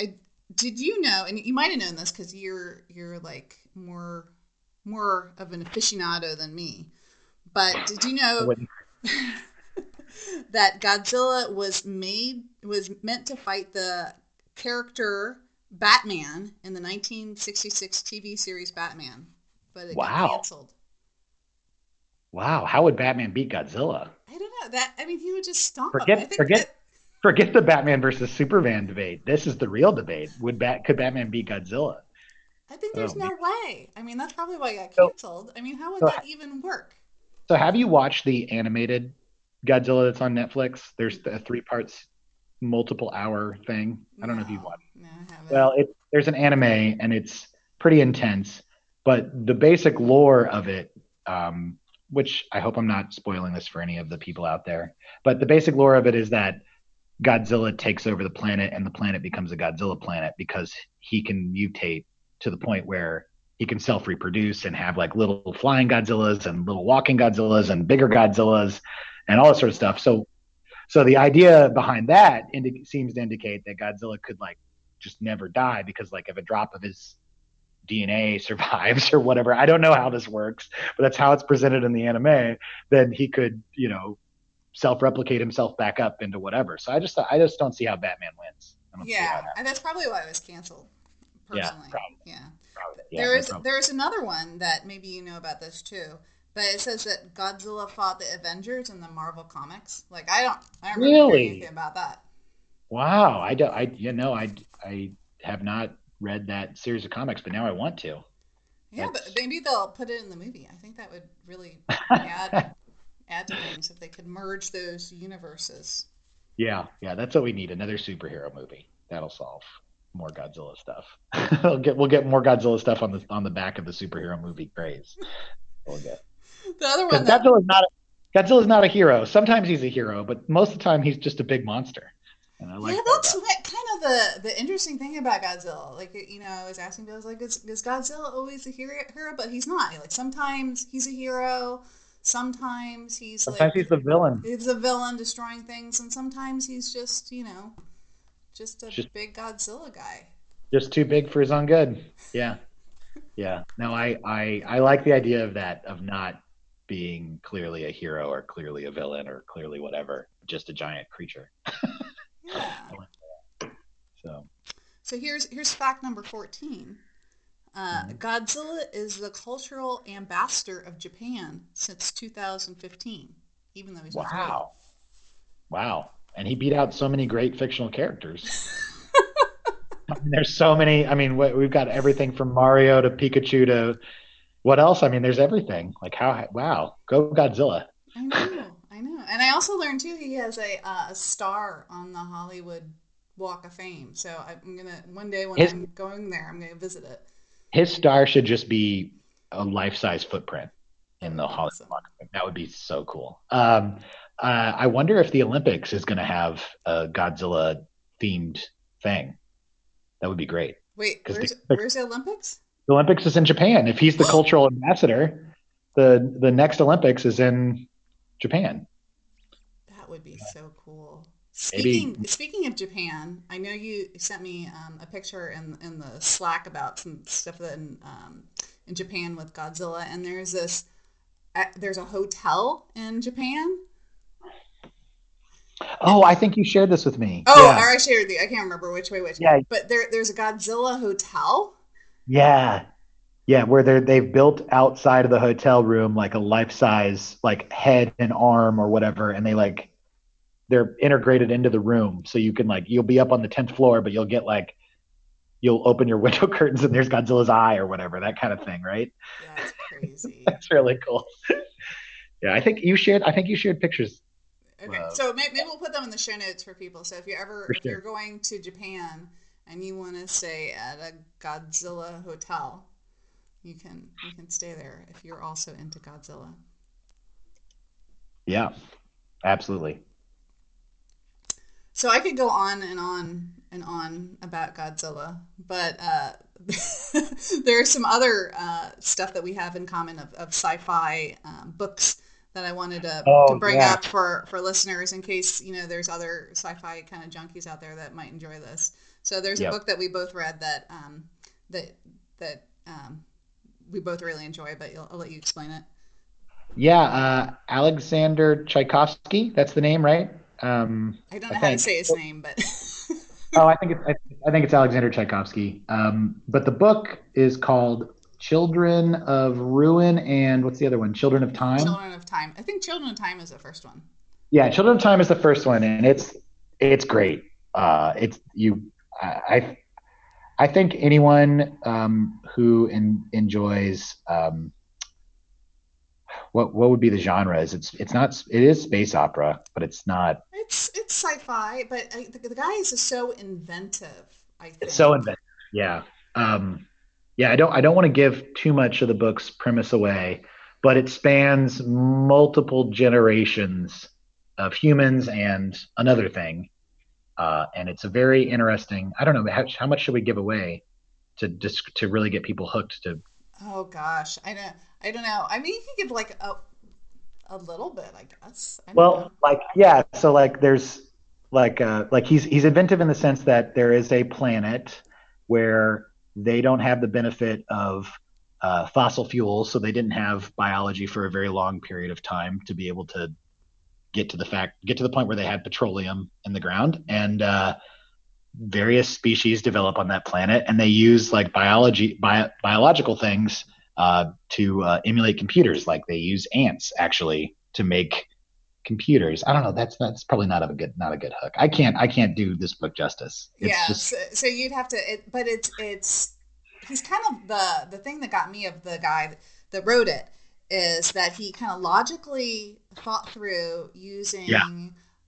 I, did you know? And you might have known this because you're you're like more more of an aficionado than me. But did you know that Godzilla was made was meant to fight the character Batman in the 1966 TV series Batman, but it wow. got canceled. Wow, how would Batman beat Godzilla? I don't know. That I mean, he would just stomp forget, forget, that... forget the Batman versus Superman debate. This is the real debate. Would Bat could Batman beat Godzilla? I think there's oh, no way. I mean, that's probably why it got canceled. So, I mean, how would so, that even work? So, have you watched the animated Godzilla that's on Netflix? There's the three parts, multiple hour thing. I don't no, know if you've watched. No, I haven't. Well, it, there's an anime and it's pretty intense, but the basic lore of it, um, which I hope I'm not spoiling this for any of the people out there, but the basic lore of it is that Godzilla takes over the planet and the planet becomes a Godzilla planet because he can mutate to the point where he can self reproduce and have like little flying Godzillas and little walking Godzillas and bigger Godzillas and all that sort of stuff. So, so the idea behind that indi- seems to indicate that Godzilla could like just never die because like if a drop of his DNA survives or whatever, I don't know how this works, but that's how it's presented in the anime. Then he could, you know, self-replicate himself back up into whatever. So I just, I just don't see how Batman wins. Yeah, and that's probably why it was canceled personally. Yeah, probably. Yeah. Probably. yeah there is there is another one that maybe you know about this too. But it says that Godzilla fought the Avengers in the Marvel comics. Like I don't I don't remember really? anything about that. Wow, I don't I you know I I have not read that series of comics, but now I want to. Yeah, That's... but maybe they'll put it in the movie. I think that would really add add to things if they could merge those universes. Yeah, yeah, that's what we need. Another superhero movie. That'll solve more Godzilla stuff. we'll get we'll get more Godzilla stuff on the on the back of the superhero movie craze. We'll get the other one. That... Godzilla's not a, Godzilla's not a hero. Sometimes he's a hero, but most of the time he's just a big monster. Like yeah, that's that. kind of the the interesting thing about Godzilla. Like you know, I was asking, I was like, is, is Godzilla always a hero? But he's not. Like sometimes he's a hero. Sometimes he's sometimes like, he's the villain. He's a villain destroying things, and sometimes he's just you know just a just, big Godzilla guy. Just too big for his own good. Yeah. yeah. No, I, I I like the idea of that, of not being clearly a hero or clearly a villain or clearly whatever, just a giant creature. yeah. So So here's here's fact number fourteen. Uh, mm-hmm. Godzilla is the cultural ambassador of Japan since 2015, even though he's wow, wow and he beat out so many great fictional characters. I mean, there's so many. I mean, we've got everything from Mario to Pikachu to what else? I mean, there's everything. Like how? Wow, go Godzilla! I know, I know, and I also learned too he has a uh, a star on the Hollywood Walk of Fame. So I'm gonna one day when his, I'm going there, I'm gonna visit it. His star should just be a life size footprint in the Hollywood awesome. Walk of Fame. That would be so cool. Um, uh, I wonder if the Olympics is going to have a Godzilla themed thing. That would be great. Wait, where's, the, where's the Olympics? The Olympics is in Japan. If he's the cultural ambassador, the the next Olympics is in Japan. That would be so cool. Maybe- Speaking speaking of Japan, I know you sent me um, a picture in in the Slack about some stuff in um, in Japan with Godzilla, and there's this uh, there's a hotel in Japan. Oh, I think you shared this with me. Oh, yeah. or I shared the I can't remember which way which. Yeah. But there there's a Godzilla hotel. Yeah. Yeah, where they're they've built outside of the hotel room like a life size like head and arm or whatever, and they like they're integrated into the room. So you can like you'll be up on the tenth floor, but you'll get like you'll open your window curtains and there's Godzilla's eye or whatever, that kind of thing, right? Yeah, it's crazy. That's really cool. yeah, I think you shared I think you shared pictures. Okay, so may- maybe we'll put them in the show notes for people. So if you're ever if you're going to Japan and you want to stay at a Godzilla hotel, you can you can stay there if you're also into Godzilla. Yeah. Absolutely. So I could go on and on and on about Godzilla, but uh, there's some other uh, stuff that we have in common of, of sci-fi um, books that I wanted to, Oh, to bring yeah. up for, for listeners in case you know there's other sci-fi kind of junkies out there that might enjoy this. So there's Yep. a book that we both read that um, that that um, we both really enjoy, but I'll, I'll let you explain it. Yeah, uh Alexander Tchaikovsky, that's the name, right? Um I don't I know how to say his name, but oh, I think it's I, I think it's Alexander Tchaikovsky. Um, but the book is called Children of Ruin and what's the other one? Children of Time. Children of Time. I think Children of Time is the first one. Yeah, Children of Time is the first one, and it's it's great. Uh, it's you. I I- think anyone um, who en- enjoys um, what what would be the genre is it's it's not it is space opera, but it's not. It's it's sci-fi, but I, the, the guy is just so inventive. I think It's so inventive. Yeah. Um, yeah. I don't. I don't want to give too much of the book's premise away, but it spans multiple generations of humans and another thing, uh, and it's a very interesting. I don't know how, how much should we give away to just to really get people hooked to. Oh gosh, I don't. I don't know. I mean, you can give like a a little bit, I guess. I Well, know. like yeah. So like there's like uh, like he's he's inventive in the sense that there is a planet where they don't have the benefit of uh, fossil fuels, so they didn't have biology for a very long period of time to be able to get to the fact get to the point where they had petroleum in the ground. And uh, various species develop on that planet and they use like biology bio, biological things uh, to uh, emulate computers. Like they use ants actually to make computers i don't know that's that's probably not a good not a good hook i can't i can't do this book justice it's yeah. just so, so you'd have to, it, but it's it's he's kind of the the thing that got me of the guy that wrote it is that he kind of logically thought through using Yeah.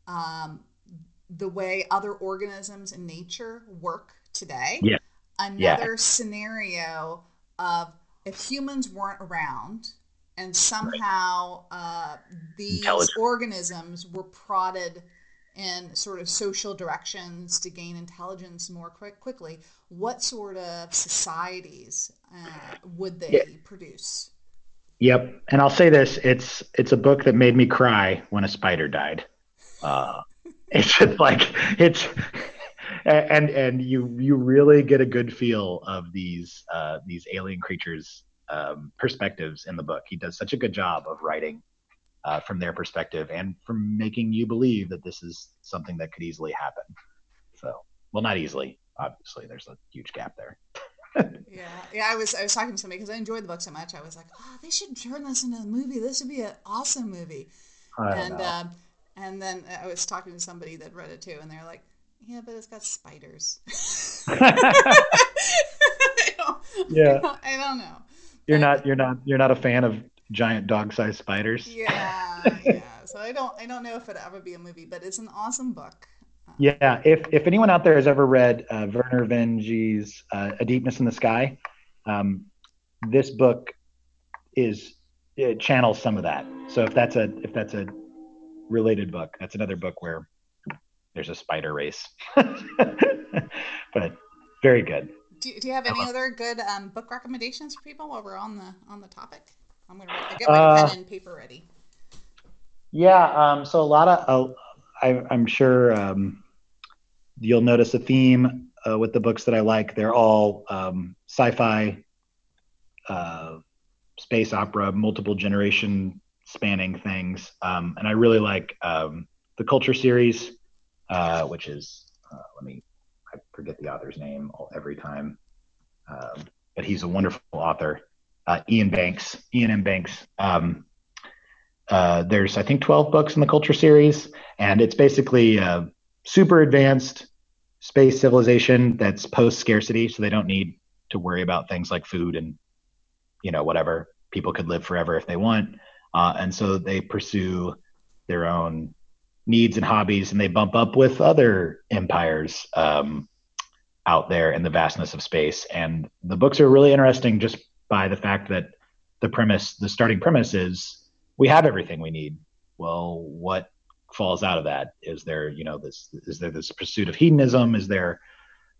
um, the way other organisms in nature work today. Yeah. Another scenario of if humans weren't around and somehow uh, these organisms were prodded in sort of social directions to gain intelligence more quick, quickly, what sort of societies uh, would they Yeah. produce? Yep. And I'll say this: it's it's a book that made me cry when a spider died. Uh, it's just like it's and and you you really get a good feel of these uh, these alien creatures um, perspectives in the book. He does such a good job of writing uh, from their perspective and from making you believe that this is something that could easily happen. So, well, not easily. Obviously, there's a huge gap there. Yeah, yeah. I was I was talking to somebody because I enjoyed the book so much. I was like, oh, they should turn this into a movie. This would be an awesome movie. I don't and know. um, and then I was talking to somebody that read it too, and they're like, yeah, but it's got spiders. I Yeah. I don't know. You're not you're not you're not a fan of giant dog-sized spiders. Yeah, yeah. So I don't I don't know if it'd ever be a movie, but it's an awesome book. Yeah, if if anyone out there has ever read uh, Vernor Vinge's uh, A Deepness in the Sky, um, this book is it channels some of that. So if that's a if that's a related book, that's another book where there's a spider race. but very good. Do, do you have any Uh-huh. other good um, book recommendations for people while we're on the on the topic? I'm gonna I get my Uh, pen and paper ready. Yeah, um, so a lot of uh, I, am sure um, you'll notice a theme uh, with the books that I like. They're all um, sci-fi, uh, space opera, multiple generation spanning things, um, and I really like um, the Culture series, uh, which is uh, let me I forget the author's name every time, um, but he's a wonderful author. Uh, Iain Banks, Iain M. Banks. Um, uh, there's I think 12 books in the Culture series, and it's basically a super advanced space civilization that's post scarcity, so they don't need to worry about things like food and you know whatever. People could live forever if they want, uh, and so they pursue their own needs and hobbies, and they bump up with other empires um, out there in the vastness of space. And the books are really interesting just by the fact that the premise, the starting premise is we have everything we need. Well, what falls out of that? Is there, you know, this is there this pursuit of hedonism? Is there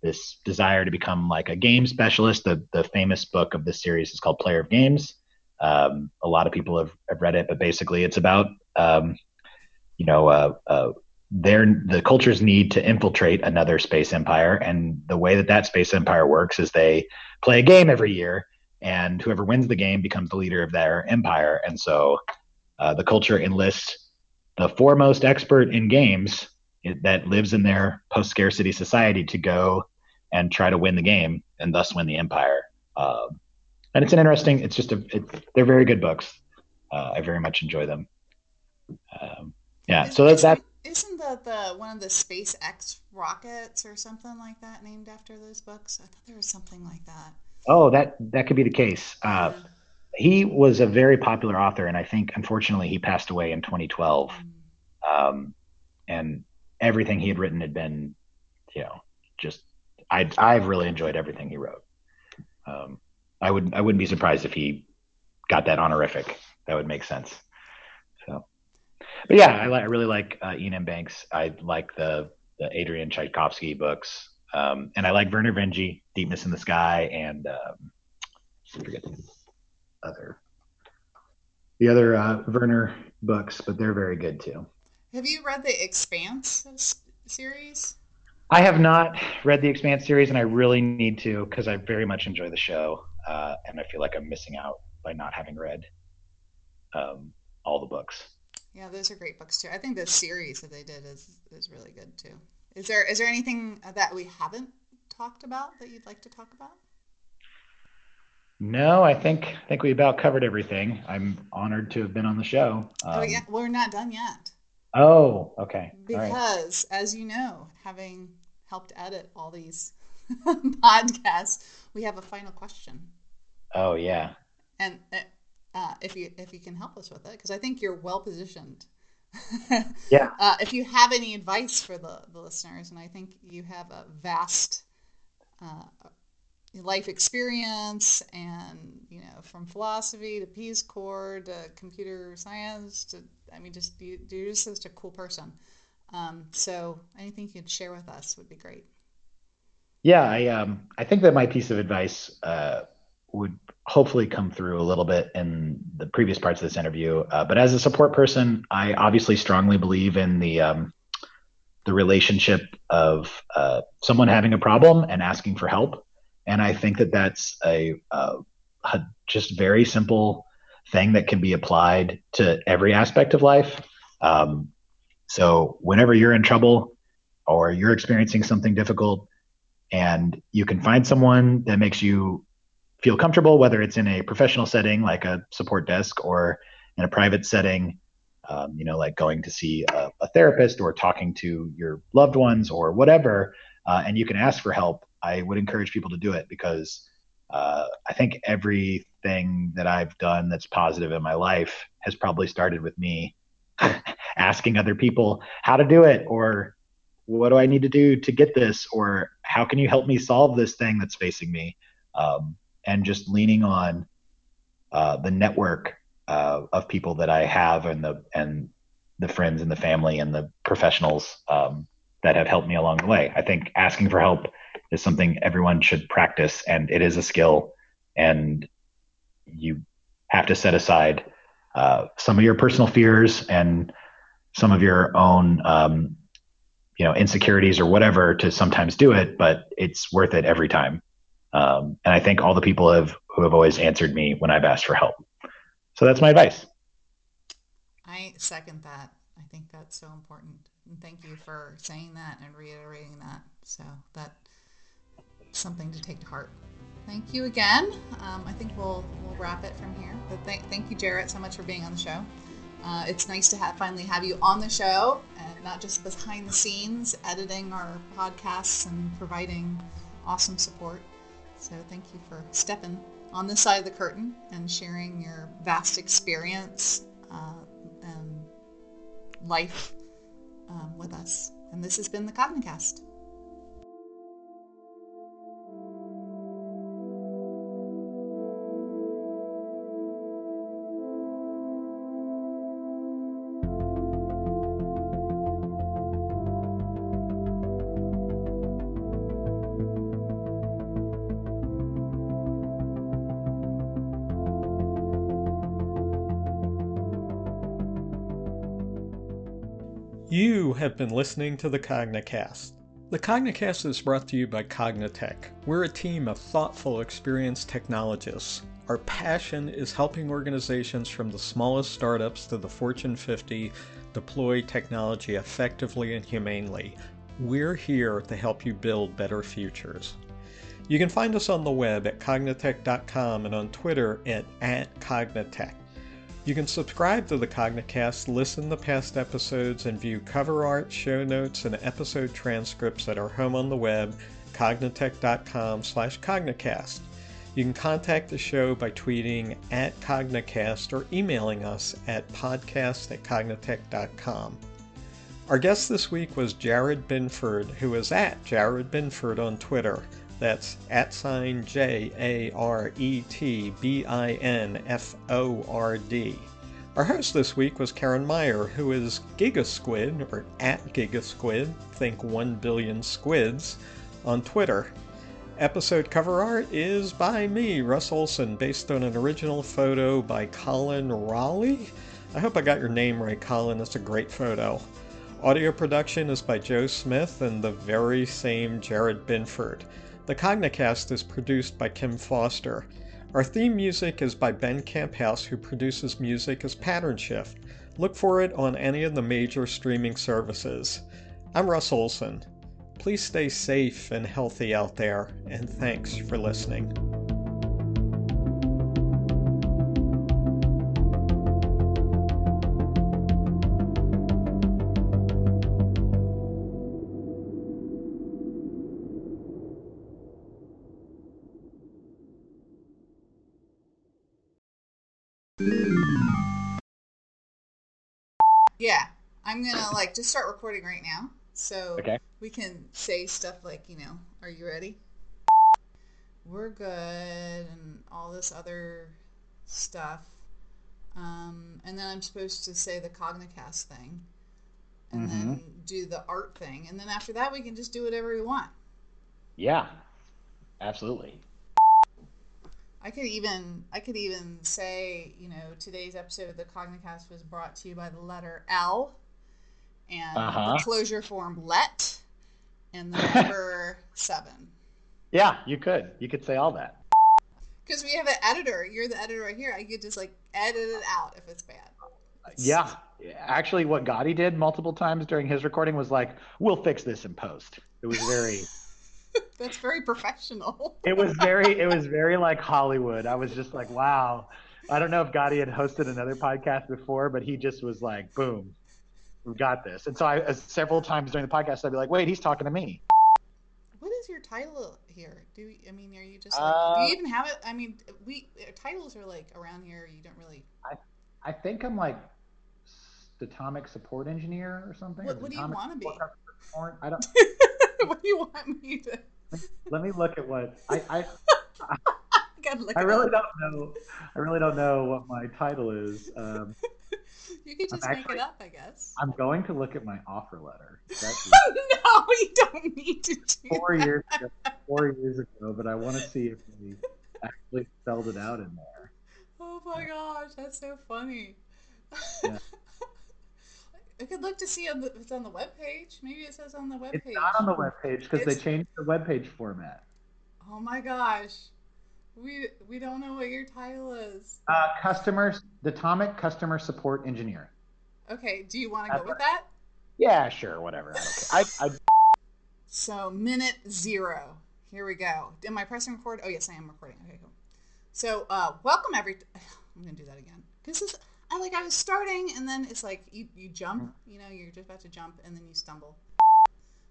this desire to become like a game specialist? The the famous book of this series is called Player of Games. Um, a lot of people have, have read it, but basically it's about um, you know uh, uh, their the cultures need to infiltrate another space empire, and the way that that space empire works is they play a game every year, and whoever wins the game becomes the leader of their empire. And so uh, the culture enlists the foremost expert in games that lives in their post scarcity society to go and try to win the game and thus win the empire. Um, and it's an interesting. It's just a. They're very good books. Uh, I very much enjoy them. Um, yeah. Is, so that's that. Isn't the, the one of the SpaceX rockets or something like that named after those books? I thought there was something like that. Oh, that that could be the case. Uh, yeah he was a very popular author, and I think unfortunately he passed away in 2012. Um, and everything he had written had been, you know, just I I've really enjoyed everything he wrote. Um, I would I wouldn't be surprised if he got that honorific. That would make sense. So, but yeah, I, I really like uh, Iain M. Banks. I like the the Adrian Tchaikovsky books, um, and I like Vernor Vinge, Deepness in the Sky, and um, I forget the other the other uh, Vernor books, but they're very good too. Have you read the Expanse series? I have not read the Expanse series, and I really need to because I very much enjoy the show, uh, and I feel like I'm missing out by not having read um, all the books. Yeah, those are great books too. I think the series that they did is is really good too. Is there is there anything that we haven't talked about that you'd like to talk about? No, I think I think we about covered everything. I'm honored to have been on the show. Um, oh yeah, we're not done yet. Oh, okay. Because right. as you know, having helped edit all these podcasts, we have a final question. Oh yeah. And uh, if you if you can help us with it, because I think you're well positioned. yeah. Uh, if you have any advice for the, the listeners, and I think you have a vast uh, life experience and you know from philosophy to peace corps to computer science to i mean just you, you're just such a cool person um, so anything you could share with us would be great yeah i um i think that my piece of advice uh, would hopefully come through a little bit in the previous parts of this interview uh, but as a support person i obviously strongly believe in the um, the relationship of uh, someone having a problem and asking for help and I think that that's a, a, a just very simple thing that can be applied to every aspect of life. Um, so whenever you're in trouble or you're experiencing something difficult, and you can find someone that makes you feel comfortable, whether it's in a professional setting like a support desk or in a private setting, um, you know, like going to see a, a, therapist or talking to your loved ones or whatever, uh, and you can ask for help. I would encourage people to do it because uh, I think everything that I've done that's positive in my life has probably started with me asking other people how to do it or what do I need to do to get this or how can you help me solve this thing that's facing me um, and just leaning on uh, the network uh, of people that I have and the and the friends and the family and the professionals um, that have helped me along the way. I think asking for help is something everyone should practice, and it is a skill. And you have to set aside uh, some of your personal fears and some of your own um, you know insecurities or whatever to sometimes do it but it's worth it every time um, and i thank all the people have who have always answered me when i've asked for help. So that's my advice. I second that. I think that's so important. And thank you for saying that and reiterating that. So that something to take to heart. Thank you again. Um, i think we'll we'll wrap it from here. But th- thank you Jaret so much for being on the show. Uh, it's nice to have, finally have you on the show and not just behind the scenes editing our podcasts and providing awesome support. So thank you for stepping on this side of the curtain and sharing your vast experience uh, and life um, with us. And this has been the Cognicast. Have been listening to the Cognicast. The Cognicast is brought to you by Cognitect. We're a team of thoughtful, experienced technologists. Our passion is helping organizations from the smallest startups to the Fortune 50 deploy technology effectively and humanely. We're here to help you build better futures. You can find us on the web at cognitect.com and on Twitter at, at Cognitect. You can subscribe to the Cognicast, listen to past episodes, and view cover art, show notes, and episode transcripts at our home on the web, cognitect.com slash cognicast. You can contact the show by tweeting at Cognicast or emailing us at podcast at cognitect.com. Our guest this week was Jaret Binford, who is at Jaret Binford on Twitter. That's at sign J A R E T B I N F O R D. Our host this week was Carin Meier, who is Gigasquid, or at Gigasquid, think 1 billion squids, on Twitter. Episode cover art is by me, Russ Olsen, based on an original photo by Colin Raleigh. I hope I got your name right, Colin. It's a great photo. Audio production is by Joe Smith and the very same Jaret Binford. The Cognicast is produced by Kim Foster. Our theme music is by Ben Kamphaus, who produces music as Pattern Shift. Look for it on any of the major streaming services. I'm Russ Olsen. Please stay safe and healthy out there, and thanks for listening. I'm gonna like just start recording right now, so Okay. we can say stuff like, you know, "Are you ready?" We're good, and all this other stuff. Um, and then I'm supposed to say the Cognicast thing, and then do the art thing, and then after that we can just do whatever we want. Yeah, absolutely. I could even I could even say, you know, today's episode of the Cognicast was brought to you by the letter L and Uh-huh. the Clojure form let and the number seven. Yeah, you could. You could say all that. Because we have an editor. You're the editor right here. I could just like edit it out if it's bad. Yeah. Actually, what Gotti did multiple times during his recording was like, "We'll fix this in post." It was very, That's very professional. it was very, it was very like Hollywood. I was just like, "Wow." I don't know if Gotti had hosted another podcast before, but he just was like, "Boom, we got this." And so I, uh, several times during the podcast, I'd be like, "Wait, he's talking to me." What is your title here? Do you, I mean, are you just like, Uh, do you even have it? I mean, we uh, titles are like around here. You don't really. I I think I'm like Datomic support engineer or something. What- what do you wanna be? support- I don't. what do you want me to? Let me look at what I. I I. I really up. don't know. I really don't know what my title is. Um, You could I'm just make actually- it up, I guess. I'm going to look at my offer letter. No, you don't need to do four that. years ago, four years ago, but I want to see if we actually spelled it out in there. Oh my gosh, that's so funny. Yeah. I could look to see on the, if it's on the web page. Maybe it says on the web It's not on the web page because they changed the web page format. Oh my gosh. We we don't know what your title is. Uh, customer, Datomic customer support engineer. Okay, do you want to go with that? Yeah, sure, whatever. I. I, I, So minute zero. Here we go. Am I pressing record? Oh yes, I am recording. Okay, cool. So uh, welcome every. I'm gonna do that again because this. I like I was starting and then it's like you you jump. You know, you're just about to jump and then you stumble.